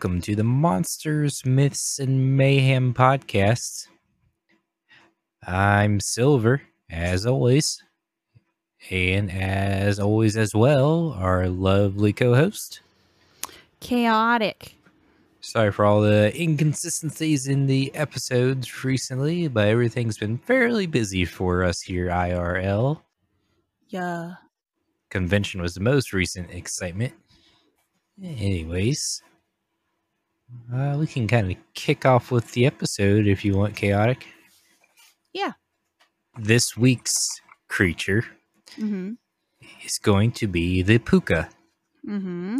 Welcome to the Monsters, Myths, and Mayhem podcast. I'm Silver, as always. And as always, as well, our lovely co host. Kaotic. Sorry for all the inconsistencies in the episodes recently, but everything's been fairly busy for us here, IRL. Yeah. Convention was the most recent excitement. Anyways, uh, we can kind of kick off with the episode if you want, Kaotic. Yeah. This week's creature Mm-hmm. is going to be the puka. Mm-hmm.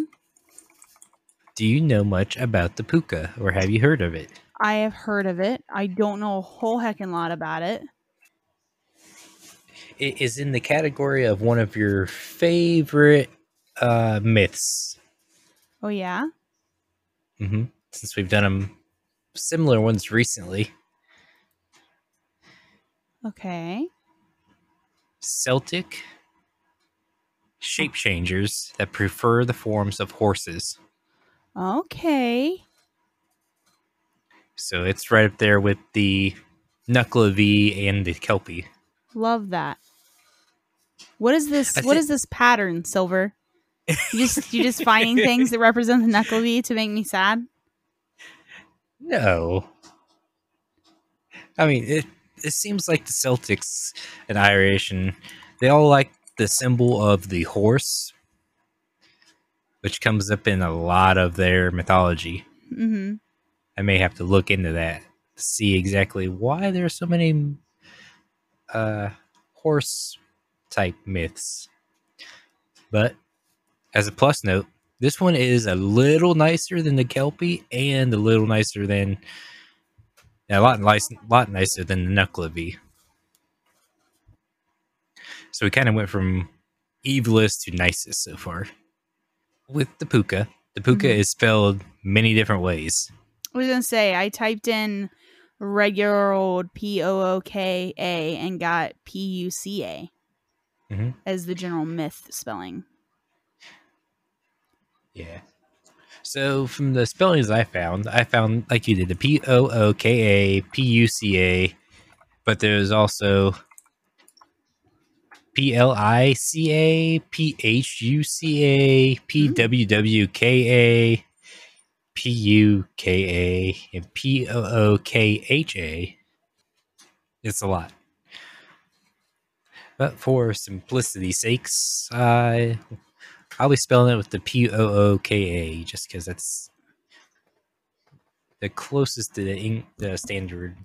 Do you know much about the puka, or have you heard of it? I have heard of it. I don't know a whole heckin' lot about it. It is in the category of one of your favorite uh, myths. Oh yeah? hmm Since we've done them similar ones recently, Okay. Celtic shape changers that prefer the forms of horses. Okay. So it's right up there with the Nuckelavee and the Kelpie. Love that. What is this what this pattern, Silver? You just you just finding things that represent the Nuckelavee to make me sad? No. I mean, it it seems like the Celtics and Irish and they all like the symbol of the horse, which comes up in a lot of their mythology. Mm-hmm. I may have to look into that to see exactly why there are so many uh, horse type myths. But as a plus note, this one is a little nicer than the Kelpie and a little nicer than a lot nice, lot nicer than the Nuckelavee. So we kind of went from evilest to nicest so far. With the puka, the puka Mhm. is spelled many different ways. I was gonna say I typed in regular old P O O K A and got P U C A Mhm. as the general myth spelling. Yeah. So from the spellings I found, I found like you did the P O O K A P U C A, but there's also P L I C A P H U C A P W W K A P U K A and P O O K H A. It's a lot. But for simplicity's sakes, I Be spelling it with the P O O K A just because that's the closest to the, the standard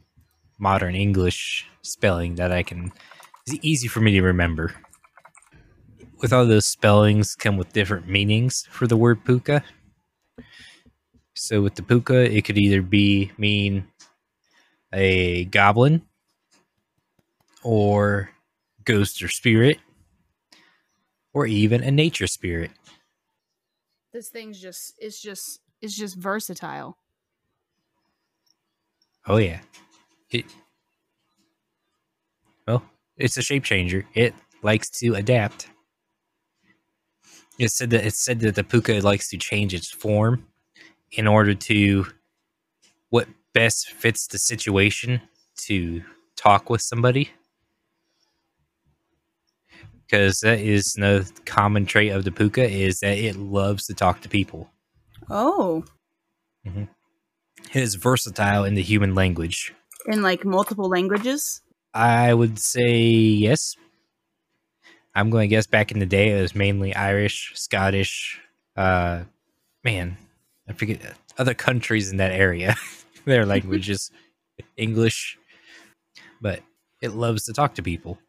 modern English spelling that I can. It's easy for me to remember. With all those spellings, come with different meanings for the word puka. So with the puka, it could either be mean a goblin or ghost or spirit or even a nature spirit. This thing's just it's just it's just versatile. Oh yeah. It Well, it's a shape changer. It likes to adapt. It said that it said that the puka likes to change its form in order to what best fits the situation to talk with somebody. Because that is another common trait of the puka is that it loves to talk to people. Oh. It is versatile in the human language. In like multiple languages? I would say yes. I'm going to guess back in the day it was mainly Irish, Scottish, uh, man, I forget other countries in that area. Their languages, English, but it loves to talk to people.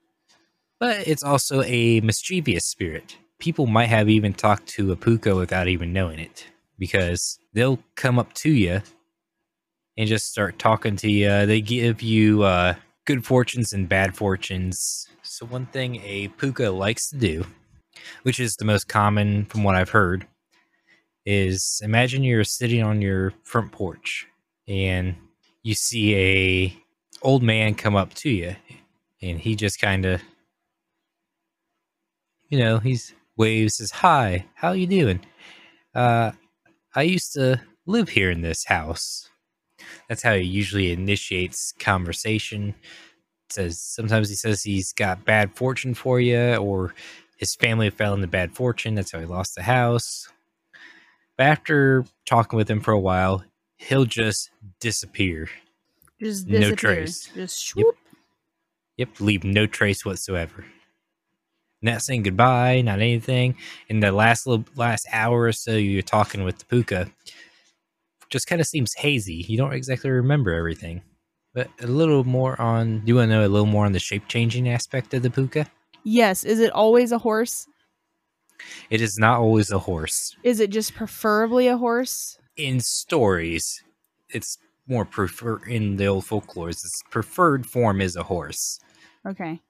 But it's also a mischievous spirit. People might have even talked to a puka without even knowing it because they'll come up to you and just start talking to you. They give you uh, good fortunes and bad fortunes. So, one thing a puka likes to do, which is the most common from what I've heard, is imagine you're sitting on your front porch and you see a old man come up to you and he just kind of you know he's waves says hi how you doing uh I used to live here in this house. That's how he usually initiates conversation. Says sometimes he says he's got bad fortune for you, or his family fell into bad fortune. That's how he lost the house. But after talking with him for a while, he'll just disappear. Just No trace. Just Yep. swoop. Yep, leave no trace whatsoever. Not saying goodbye, not anything. In the last little last hour or so, you're talking with the puka. Just kind of seems hazy. You don't exactly remember everything, but a little more on. Do you want to know a little more on the shape changing aspect of the puka? Yes. Is it always a horse? It is not always a horse. Is it just preferably a horse? In stories, it's more prefer in the old folklores. Its preferred form is a horse. Okay.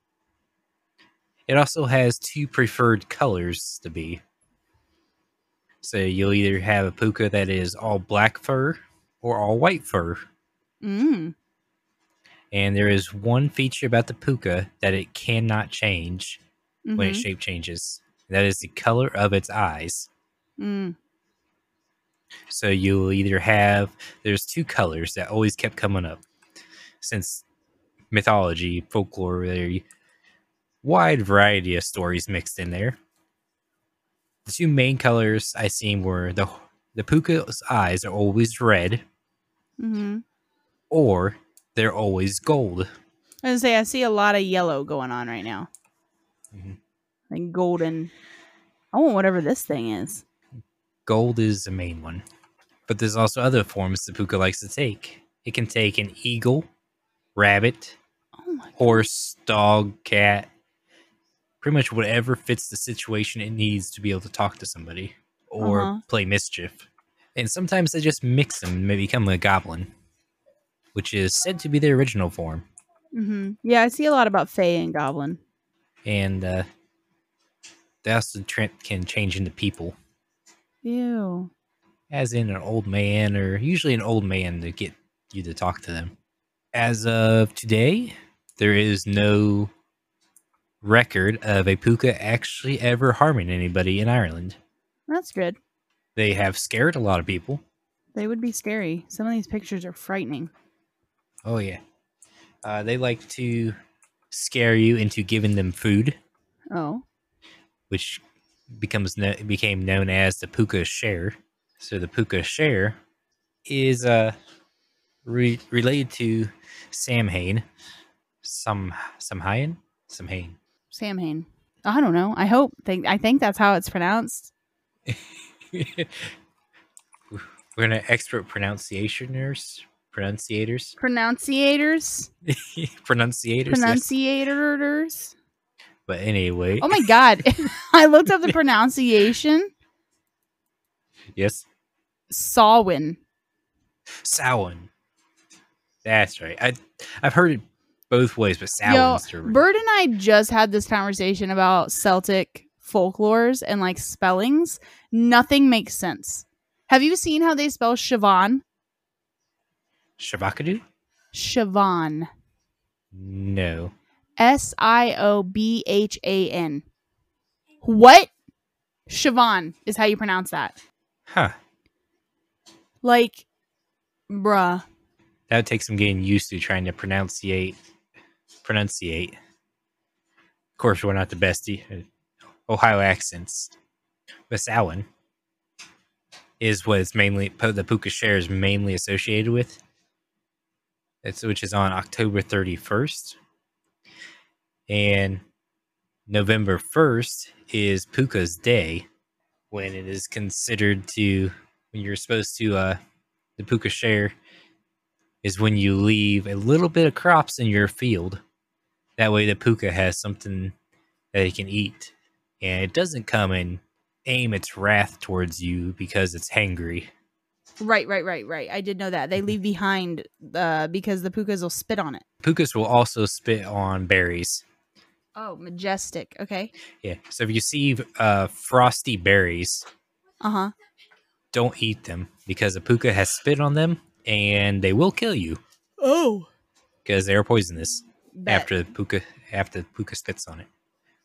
It also has two preferred colors to be. So you'll either have a puka that is all black fur or all white fur. Mm. And there is one feature about the puka that it cannot change when mhm, its shape changes. That is the color of its eyes. Mm. So you'll either have there's two colors that always kept coming up since mythology, folklore, there are wide variety of stories mixed in there. The two main colors I seen were the the puka's eyes are always red hmm or they're always gold. I was say I see a lot of yellow going on right now. Mhm. Like golden. I want whatever this thing is. Gold is the main one. But there's also other forms the puka likes to take. It can take an eagle, rabbit, Oh my horse, dog, cat, pretty much whatever fits the situation it needs to be able to talk to somebody or Uh-huh. play mischief. And sometimes they just mix them and become a goblin, which is said to be their original form. hmm Yeah, I see a lot about Fae and Goblin. And uh, they also tra- can change into people, Ew. as in an old man or usually an old man to get you to talk to them. As of today, there is no record of a puka actually ever harming anybody in Ireland. That's good. They have scared a lot of people. They would be scary. Some of these pictures are frightening. Oh yeah. Uh, they like to scare you into giving them food, Oh. which becomes became known as the puka share. So the puka share is uh re- related to Samhain, some Samhain, Samhain. Samhain. I don't know. I hope. Think. I think that's how it's pronounced. We're gonna expert pronunciationers, pronunciators, Pronunciators. pronunciators. yes. Pronunciators. But anyway, Oh my god. I looked up the pronunciation. yes, Sawin. Samhain. That's right. I I've heard it both ways, but Yo, Samhain's the- Bird and I just had this conversation about Celtic folklores and like spellings. Nothing makes sense. Have you seen how they spell Siobhan? Shavakadu? Siobhan. No. S I O B H A N. What? Siobhan is how you pronounce that. Huh. Like, bruh. That would take some getting used to trying to pronunciate. Pronunciate. Of course, we're not the best e- Ohio accents. Samhain is what it's mainly the Puka Share is mainly associated with. It's which is on October 31st. And November 1st is Puka's Day, when it is considered to when you're supposed to uh the Puka Share is when you leave a little bit of crops in your field. That way, the puka has something that it can eat, and it doesn't come and aim its wrath towards you because it's hangry. Right, right, right, right. I did know that. They leave behind uh because the pukas will spit on it. Pukas will also spit on berries. Oh, majestic. Okay. Yeah, so if you see uh, frosty berries, Uh-huh. don't eat them because the puka has spit on them, and they will kill you Oh. because they are poisonous. After the puka after the puka spits on it.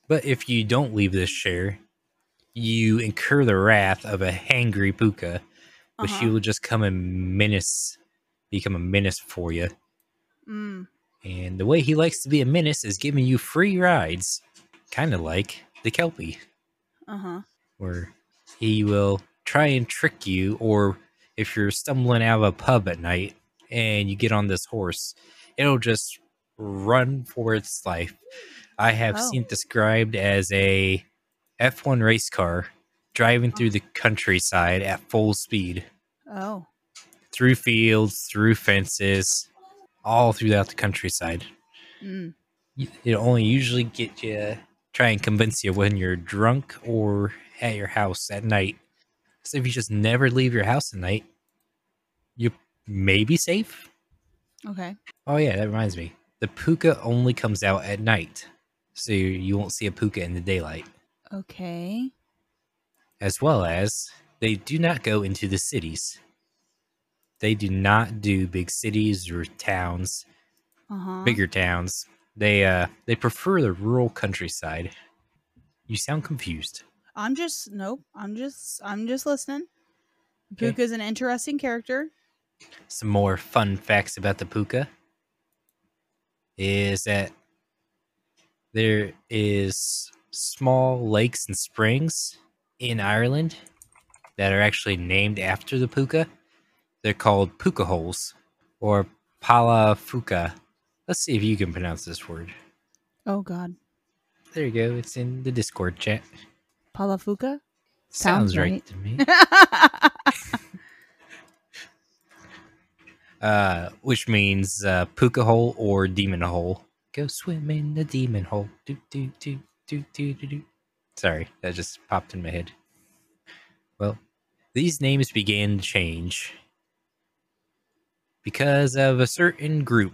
But if you don't leave this share, you incur the wrath of a hangry puka but she Uh-huh. will just come and menace, become a menace for you. Mm. And the way he likes to be a menace is giving you free rides, kind of like the Kelpie, Uh huh. where he will try and trick you, or if you're stumbling out of a pub at night and you get on this horse, it'll just run for its life. I have Oh. seen it described as a F1 race car driving through the countryside at full speed, Oh. through fields, through fences, all throughout the countryside. Mm. It'll only usually get you, try and convince you when you're drunk or at your house at night. So if you just never leave your house at night, you may be safe. Okay. Oh yeah, that reminds me. The puka only comes out at night, so you, you won't see a puka in the daylight. Okay. As well as they do not go into the cities. They do not do big cities or towns, Uh huh. bigger towns. They uh they prefer the rural countryside. You sound confused. I'm just nope. I'm just I'm just listening. Okay. Puka's an interesting character. Some more fun facts about the puka is that there is small lakes and springs in Ireland that are actually named after the puka. They're called puka holes or palafuka. Let's see if you can pronounce this word. Oh God. There you go. It's in the Discord chat. Palafuka. Sounds, Sounds right. right. to me. uh, which means uh, puka hole or demon hole. Go swim in the demon hole. Do do do do do do do. Sorry, that just popped in my head. Well, these names began to change because of a certain group.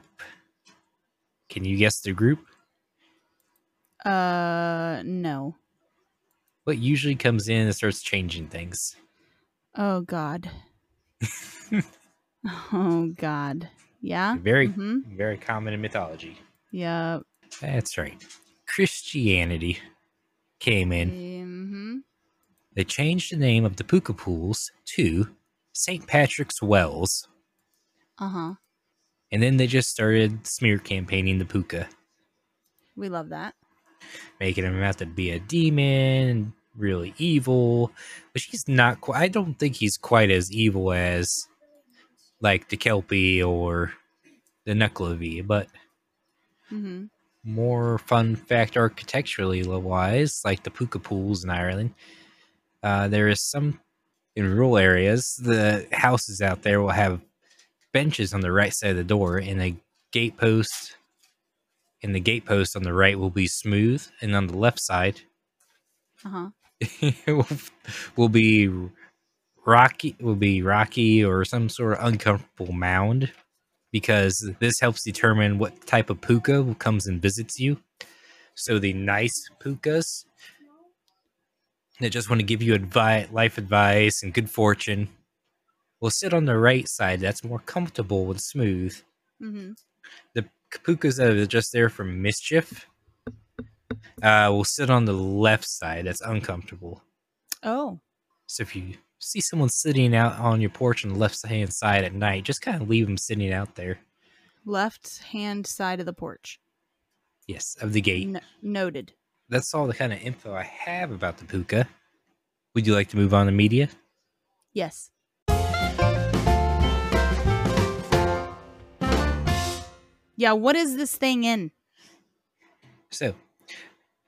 Can you guess the group? uh no. What usually comes in and starts changing things? Oh God. oh God. Yeah. Very, hmm very common in mythology. Yeah. That's right. Christianity came in. hmm They changed the name of the Puka Pools to St. Patrick's Wells, Uh huh. and then they just started smear campaigning the Puka, We love that. making him out to be a demon, really evil. But he's not quite, I don't think he's quite as evil as like the Kelpie or the Nuckelavee, but hmm more fun fact architecturally wise, like the Puka pools in Ireland. Uh, there is some in rural areas, the houses out there will have benches on the right side of the door, and a gate post. And the gate post on the right will be smooth, and on the left side Uh huh. will, will be rocky. Will be rocky or some sort of uncomfortable mound, because this helps determine what type of puka comes and visits you. So the nice pukas that just want to give you advice, life advice, and good fortune will sit on the right side. That's more comfortable and smooth. hmm The pukas that are just there for mischief uh, will sit on the left side. That's uncomfortable. Oh. So if you see someone sitting out on your porch on the left hand side at night, just kind of leave them sitting out there. Left hand side of the porch. Yes, of the gate. N- noted. That's all the kind of info I have about the puka. Would you like to move on to media? Yes. Yeah, what is this thing in? So,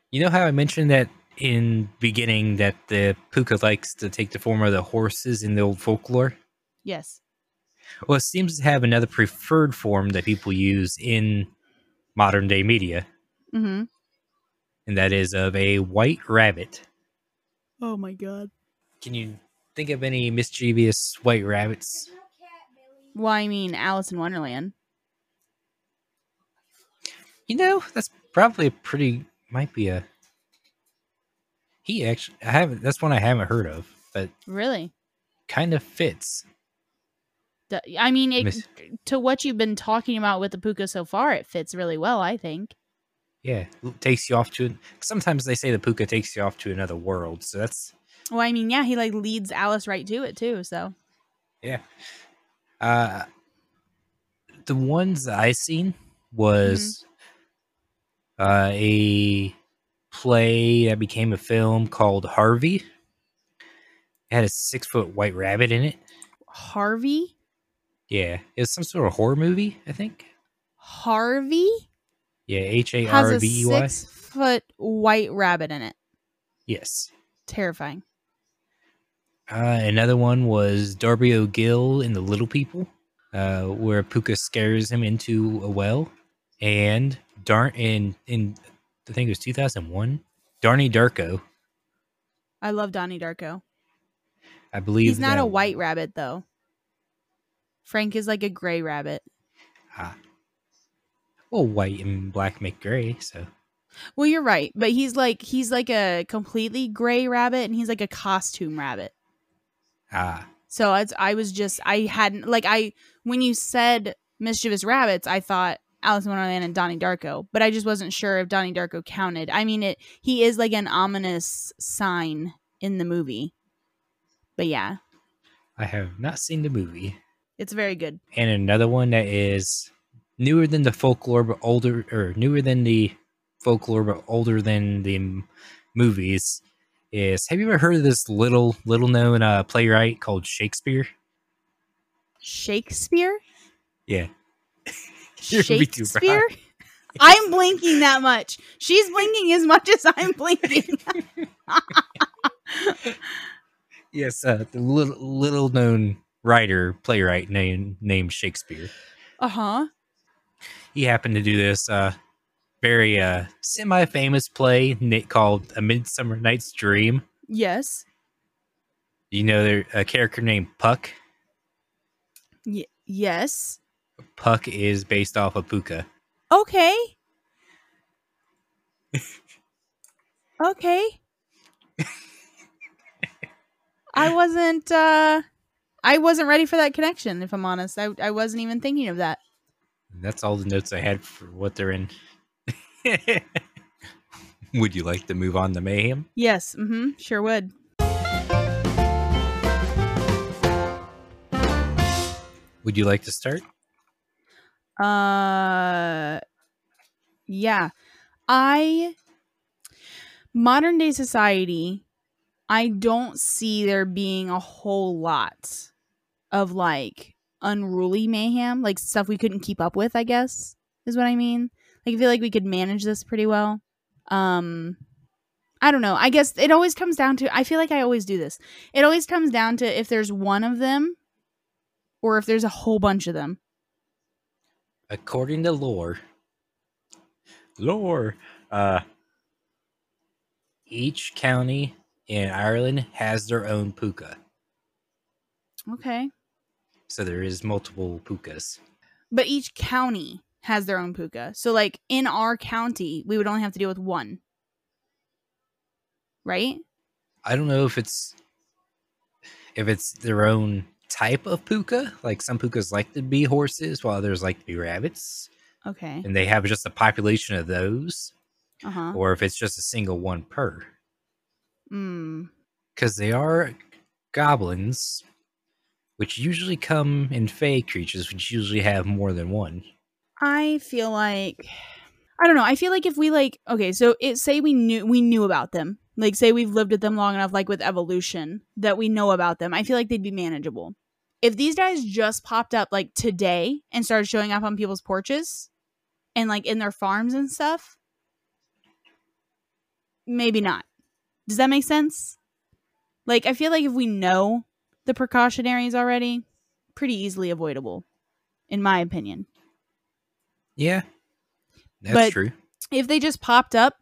you know how I mentioned that in beginning that the puka likes to take the form of the horses in the old folklore? Yes. Well, it seems to have another preferred form that people use in modern day media, Mm-hmm. and that is of a white rabbit. Oh my god. Can you think of any mischievous white rabbits? Well, I mean Alice in Wonderland. You know, that's probably a pretty might be a he actually I haven't that's one I haven't heard of, but Really? kind of fits. I mean, it, Miss- to what you've been talking about with the puka so far, it fits really well. I think. Yeah, takes you off to sometimes they say the puka takes you off to another world, so that's Well, I mean, yeah, he like leads Alice right to it too. So Yeah. Uh, the ones that I seen was uh, a play that became a film called Harvey. It had a six foot white rabbit in it. Harvey? Yeah, it was some sort of horror movie, I think. Harvey Yeah, H A R V E Y. six foot white rabbit in it. Yes. Terrifying. Uh, another one was Darby O'Gill in The Little People, uh, where Puka scares him into a well, and Darn in in I think it was two thousand one. Darnie Darko, I love Donnie Darko. I believe He's not that- a white rabbit though. Frank is like a gray rabbit. Ah. Well, white and black make gray, so Well, you're right, but he's like he's like a completely gray rabbit, and he's like a costume rabbit. ah, So it's, I was just I hadn't like I when you said mischievous rabbits, I thought Alice in Wonderland and Donnie Darko, but I just wasn't sure if Donnie Darko counted. I mean, it he is like an ominous sign in the movie, but yeah, I have not seen the movie. it's very good. And another one that is newer than the folklore, but older, or newer than the folklore, but older than the movies. Is have you ever heard of this little little known uh, playwright called Shakespeare? Shakespeare, Yeah, You're gonna be too proud. Shakespeare. I'm blinking that much. She's blinking as much as I'm blinking. yes, uh, the little little known writer playwright named named Shakespeare. Uh huh. He happened to do this uh, very uh, semi famous play called A Midsummer Night's Dream. Yes. You know, there a character named Puck. Y- yes. Puck is based off of Puka. Okay. okay. I wasn't uh I wasn't ready for that connection if I'm honest. I I wasn't even thinking of that. That's all the notes I had for what they're in. Would you like to move on to Mayhem? Yes, mm-hmm, sure would. Would you like to start? Uh yeah. I modern day society I don't see there being a whole lot of like unruly mayhem, like stuff we couldn't keep up with, I guess, is what I mean. Like I feel like we could manage this pretty well. Um I don't know. I guess it always comes down to I feel like I always do this. It always comes down to if there's one of them or if there's a whole bunch of them. According to lore, lore, uh, each county in Ireland has their own puka. Okay. So there is multiple pukas. But each county has their own puka. So like in our county, we would only have to deal with one. Right? I don't know if it's if it's their own type of puka. Like some pukas like to be horses, while others like to be rabbits, Okay. and they have just a population of those, Uh-huh. or if it's just a single one per. Mm. Because they are goblins, which usually come in fey creatures, which usually have more than one. I feel like I don't know. I feel like if we like okay, so it say we knew we knew about them. Like say we've lived with them long enough like with evolution that we know about them. I feel like they'd be manageable. If these guys just popped up like today and started showing up on people's porches and like in their farms and stuff, maybe not. Does that make sense? Like I feel like if we know the precautionaries already, pretty easily avoidable in my opinion. Yeah, that's But- true. if they just popped up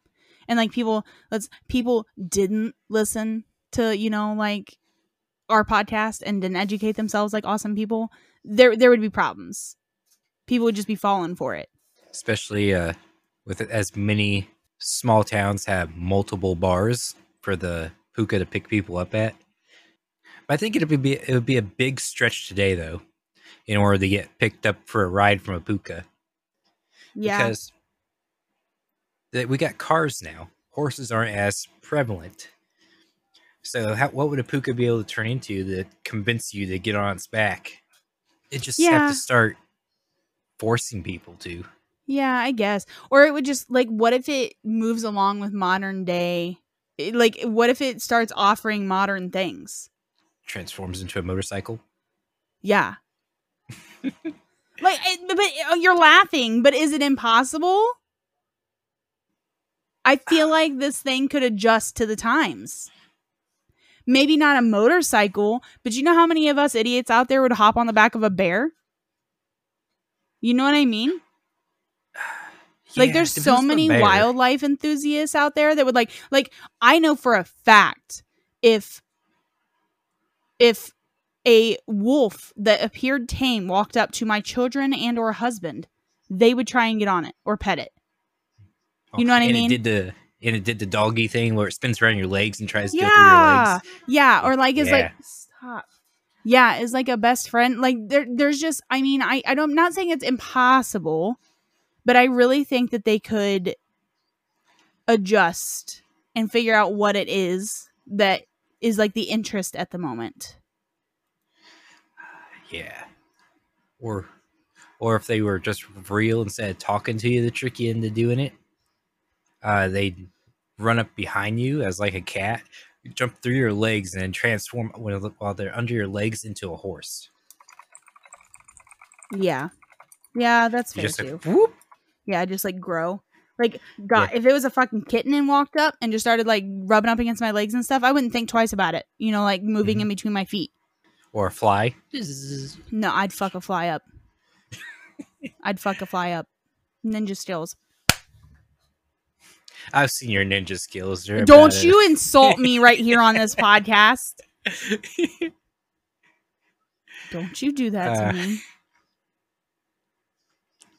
and like people let's people didn't listen to you know like our podcast and didn't educate themselves like awesome people there there would be problems people would just be falling for it Especially uh, with as many small towns have multiple bars for the puka to pick people up at. But I think it would be it would be a big stretch today though, in order to get picked up for a ride from a puka. yeah because that we got cars now. Horses aren't as prevalent. So, how, what would a puka be able to turn into that convince you to get on its back? It just Yeah. have to start forcing people to. Yeah, I guess. Or it would just like what if it moves along with modern day it- like what if it starts offering modern things? Transforms into a motorcycle. Yeah. like it, but, uh, you're laughing, but is it impossible? I feel like this thing could adjust to the times. Maybe not a motorcycle, but you know how many of us idiots out there would hop on the back of a bear? You know what I mean? like Yeah, there's so on the many wildlife enthusiasts out there that would like like I know for a fact if if a wolf that appeared tame walked up to my children and or husband, they would try and get on it or pet it. You know what I mean? It did the and it did the doggy thing where it spins around your legs and tries to go through your Yeah. legs. Yeah, or like is Yeah. like stop. Yeah, is like a best friend. Like there there's just I mean, I I don't I'm not saying it's impossible, but I really think that they could adjust and figure out what it is that is like the interest at the moment. Yeah. Or or if they were just real instead of talking to you to trick you into doing it, uh, they'd run up behind you as like a cat, jump through your legs, and transform while they're under your legs into a horse. Yeah. Yeah, that's fair just too. like. Yeah, just like grow. Like God, if it was a fucking kitten and walked up and just started like rubbing up against my legs and stuff, I wouldn't think twice about it. You know, like moving Mhm. in between my feet. or a fly. No, I'd fuck a fly up. I'd fuck a fly up. Ninja skills. I've seen your ninja skills. They're Don't you insult me right here on this podcast. Don't you do that Uh. to me.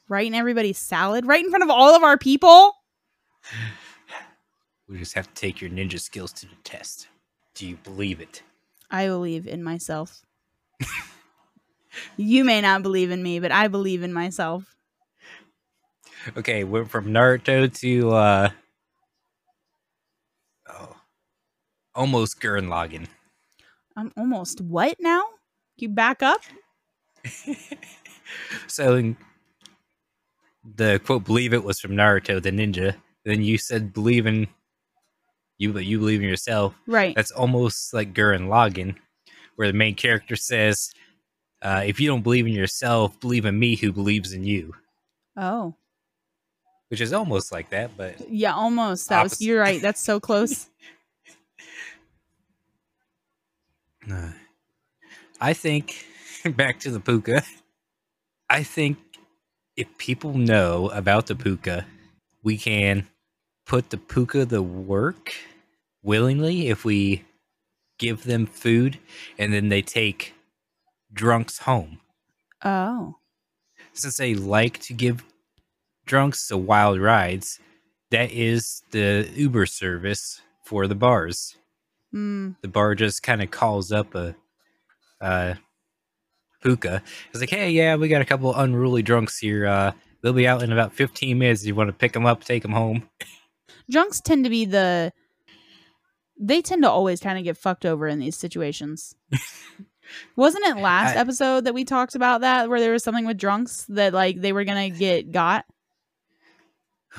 Right in everybody's salad, right in front of all of our people. we just have to take your ninja skills to the test. Do you believe it? I believe in myself. you may not believe in me, but I believe in myself. Okay, went from Naruto to uh oh, almost Gurren Lagann. I'm almost what now? You back up? So in- the quote "believe it" was from Naruto the ninja. Then you said "believe in you," but you believe in yourself. Right. That's almost like Gurren Lagann, where the main character says, uh, "If you don't believe in yourself, believe in me, who believes in you." Oh. Which is almost like that, but Yeah, almost. That was you're right. That's so close. Uh, I think back to the puka. I think if people know about the puka, we can put the puka to work willingly if we give them food and then they take drunks home. Oh. Since they like to give drunks the wild rides, that is the Uber service for the bars Hmm. the bar just kind of calls up a uh puka it's like hey yeah we got a couple unruly drunks here uh they'll be out in about 15 minutes you want to pick them up take them home Drunks tend to be the they tend to always kind of get fucked over in these situations. Wasn't it last I- episode that we talked about that where there was something with drunks that like they were gonna get got?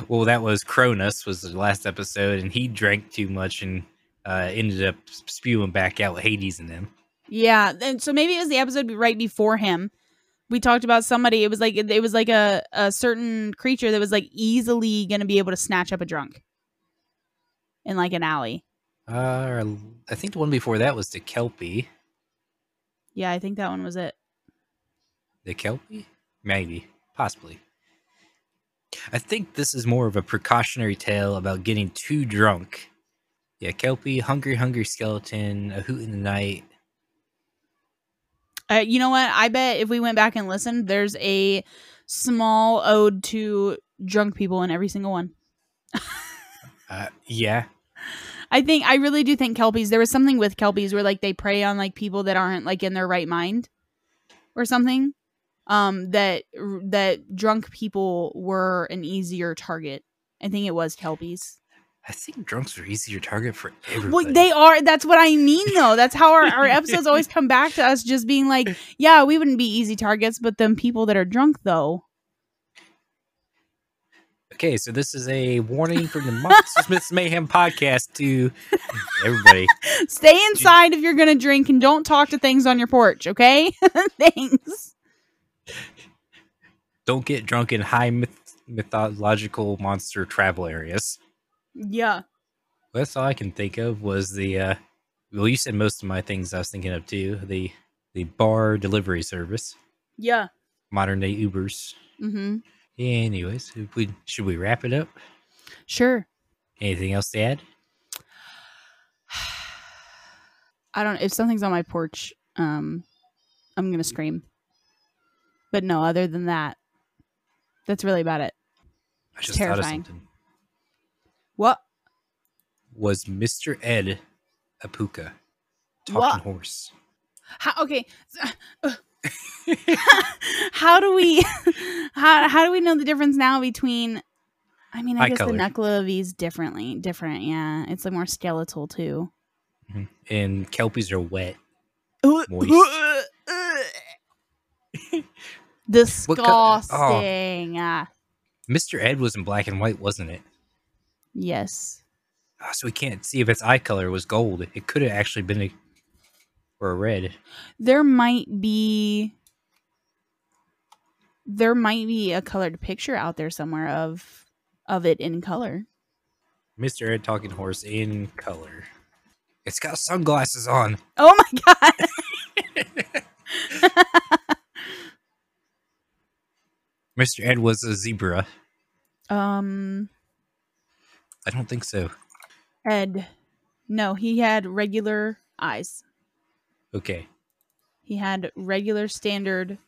well that was cronus was the last episode and he drank too much and uh ended up spewing back out hades in them Yeah, and so maybe it was the episode right before him. We talked about somebody. It was like it was like a a certain creature that was like easily gonna be able to snatch up a drunk in like an alley. uh i think the one before that was the kelpie Yeah, I think that one was it. The Kelpie? Maybe. Possibly. I think this is more of a precautionary tale about getting too drunk. Yeah, Kelpie, Hungry Hungry Skeleton, A Hoot in the Night. Uh, you know what? I bet if we went back and listened, there's a small ode to drunk people in every single one. Uh, yeah. I think I really do think kelpies. There was something with kelpies where like they prey on like people that aren't like in their right mind, or something. Um, that that drunk people were an easier target. I think it was kelpies. I think drunks are easier target for everybody. Well, they are. That's what I mean, though. That's how our, our episodes always come back to us just being like, yeah, we wouldn't be easy targets, but them people that are drunk, though. Okay, so this is a warning from the Monsters Myths Mayhem podcast to everybody. Stay inside if you're going to drink and don't talk to things on your porch, okay? Thanks. Don't get drunk in high myth- mythological monster travel areas. Yeah. That's all I can think of was the uh well you said most of my things I was thinking of too. The the bar delivery service. Yeah. Modern day Ubers. Mm-hmm. Anyways, if we should we wrap it up? Sure. Anything else to add? I don't. If something's on my porch, um, I'm gonna scream. But no, other than that, that's really about it. I just thought of terrifying. What? Was Mr. Ed a puka? Talking What? horse. How, okay. how do we how how do we know the difference now between I mean I Eye guess color. the knuckle is differently different, yeah. It's like more skeletal too. Mhm. And kelpies are wet. Disgusting. Ah, Mr. Ed was in black and white, wasn't it? Yes. Ah, so we can't see if its eye color was gold. It could have actually been a or a red. There might be there might be a colored picture out there somewhere of of it in color. Mr. Ed talking horse in color. It's got sunglasses on. Oh my god. Mr. Ed was a zebra. um I don't think so. Ed. No, he had regular eyes. Okay. He had regular standard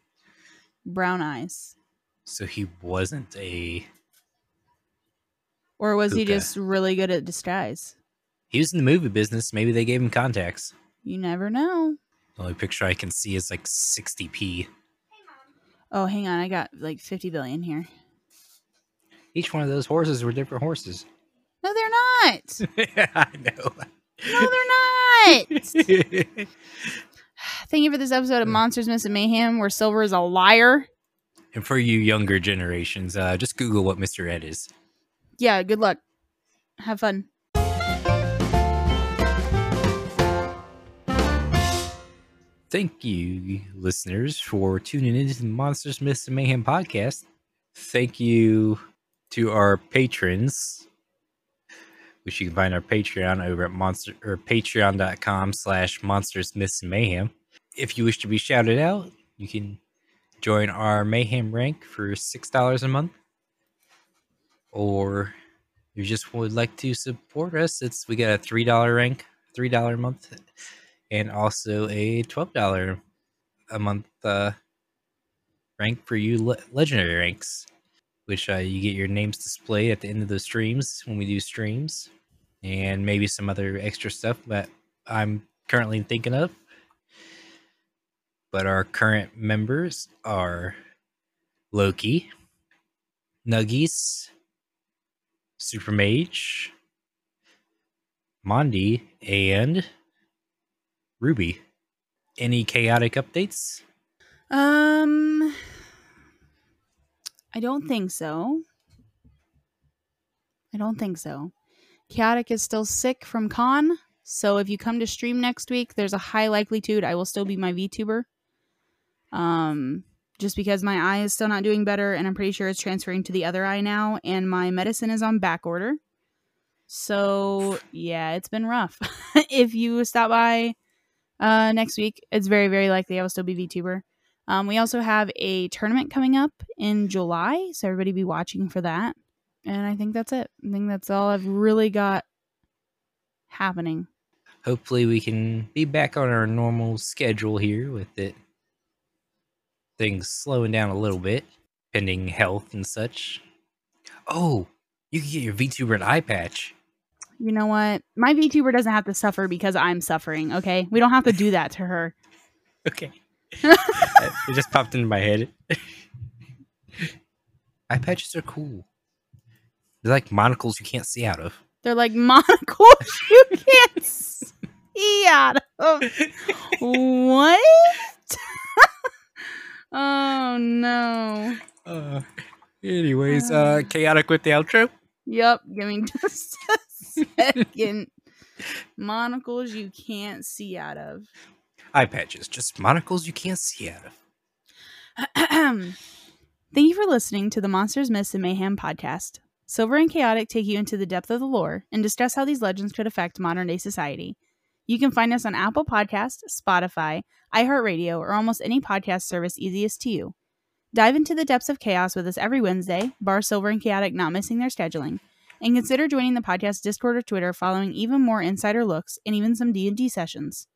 brown eyes. So he wasn't a Or was he just really good at disguise? he was in the movie business. Maybe they gave him contacts. You never know. The only picture I can see is like 60p. Oh, hang on. I got like 50 billion here. Each one of those horses were different horses. No, they're not. I know. No, they're not. Thank you for this episode of Monsters Myths and Mayhem, where Silver is a liar. and for you younger generations, uh, just Google what Mr. Ed is. Yeah, good luck. Have fun. Thank you, listeners, for tuning into the Monsters, Myths, and Mayhem podcast. Thank you to our patrons, which you can find our Patreon over at monster or patreon.com slash monsters, myths, and mayhem. If you wish to be shouted out, you can join our mayhem rank for six dollars a month. Or you just would like to support us, it's we got a three dollar rank, three dollar a month and also a twelve dollar a month uh, rank for you le- legendary ranks, which uh, you get your names displayed at the end of the streams when we do streams, and maybe some other extra stuff that I'm currently thinking of. But our current members are Loki, Nuggies, Super Mage, Mondi, and Ruby. Any Kaotic updates? Um, I don't think so. I don't think so. Kaotic is still sick from con, so if you come to stream next week, there's a high likelihood I will still be my VTuber. Um, just because my eye is still not doing better, and I'm pretty sure it's transferring to the other eye now, and my medicine is on back order. So yeah, it's been rough. if you stop by uh, next week, it's very very likely I will still be VTuber. Um, we also have a tournament coming up in July, so everybody be watching for that. And I think that's it. I think that's all I've really got happening. Hopefully, we can be back on our normal schedule here with it. Things slowing down a little bit, pending health and such. Oh, you can get your VTuber an eye patch. You know what? My VTuber doesn't have to suffer because I'm suffering, okay? We don't have to do that to her. Okay. it just popped into my head. eye patches are cool. They're like monocles you can't see out of. They're like monocles you can't see out of. What? oh no. Uh, anyways, uh, Kaotic with the outro. Yep. Give me just a second. Monocles you can't see out of. Eye patches, just monocles you can't see out of. Thank you for listening to the Monsters, Myths, and Mayhem podcast. Silver and Kaotic take you into the depth of the lore and discuss how these legends could affect modern day society. You can find us on Apple Podcast, Spotify, iHeartRadio, or almost any podcast service easiest to you. Dive into the depths of chaos with us every Wednesday, bar Silver and Kaotic not missing their scheduling, and consider joining the podcast Discord or Twitter following even more insider looks and even some D&D sessions.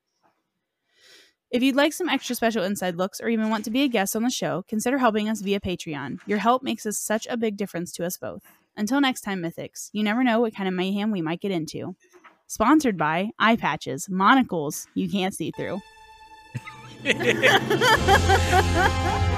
If you'd like some extra special inside looks or even want to be a guest on the show, consider helping us via Patreon. Your help makes us such a big difference to us both. Until next time, Mythics, you never know what kind of mayhem we might get into. Sponsored by eye patches, monocles you can't see through.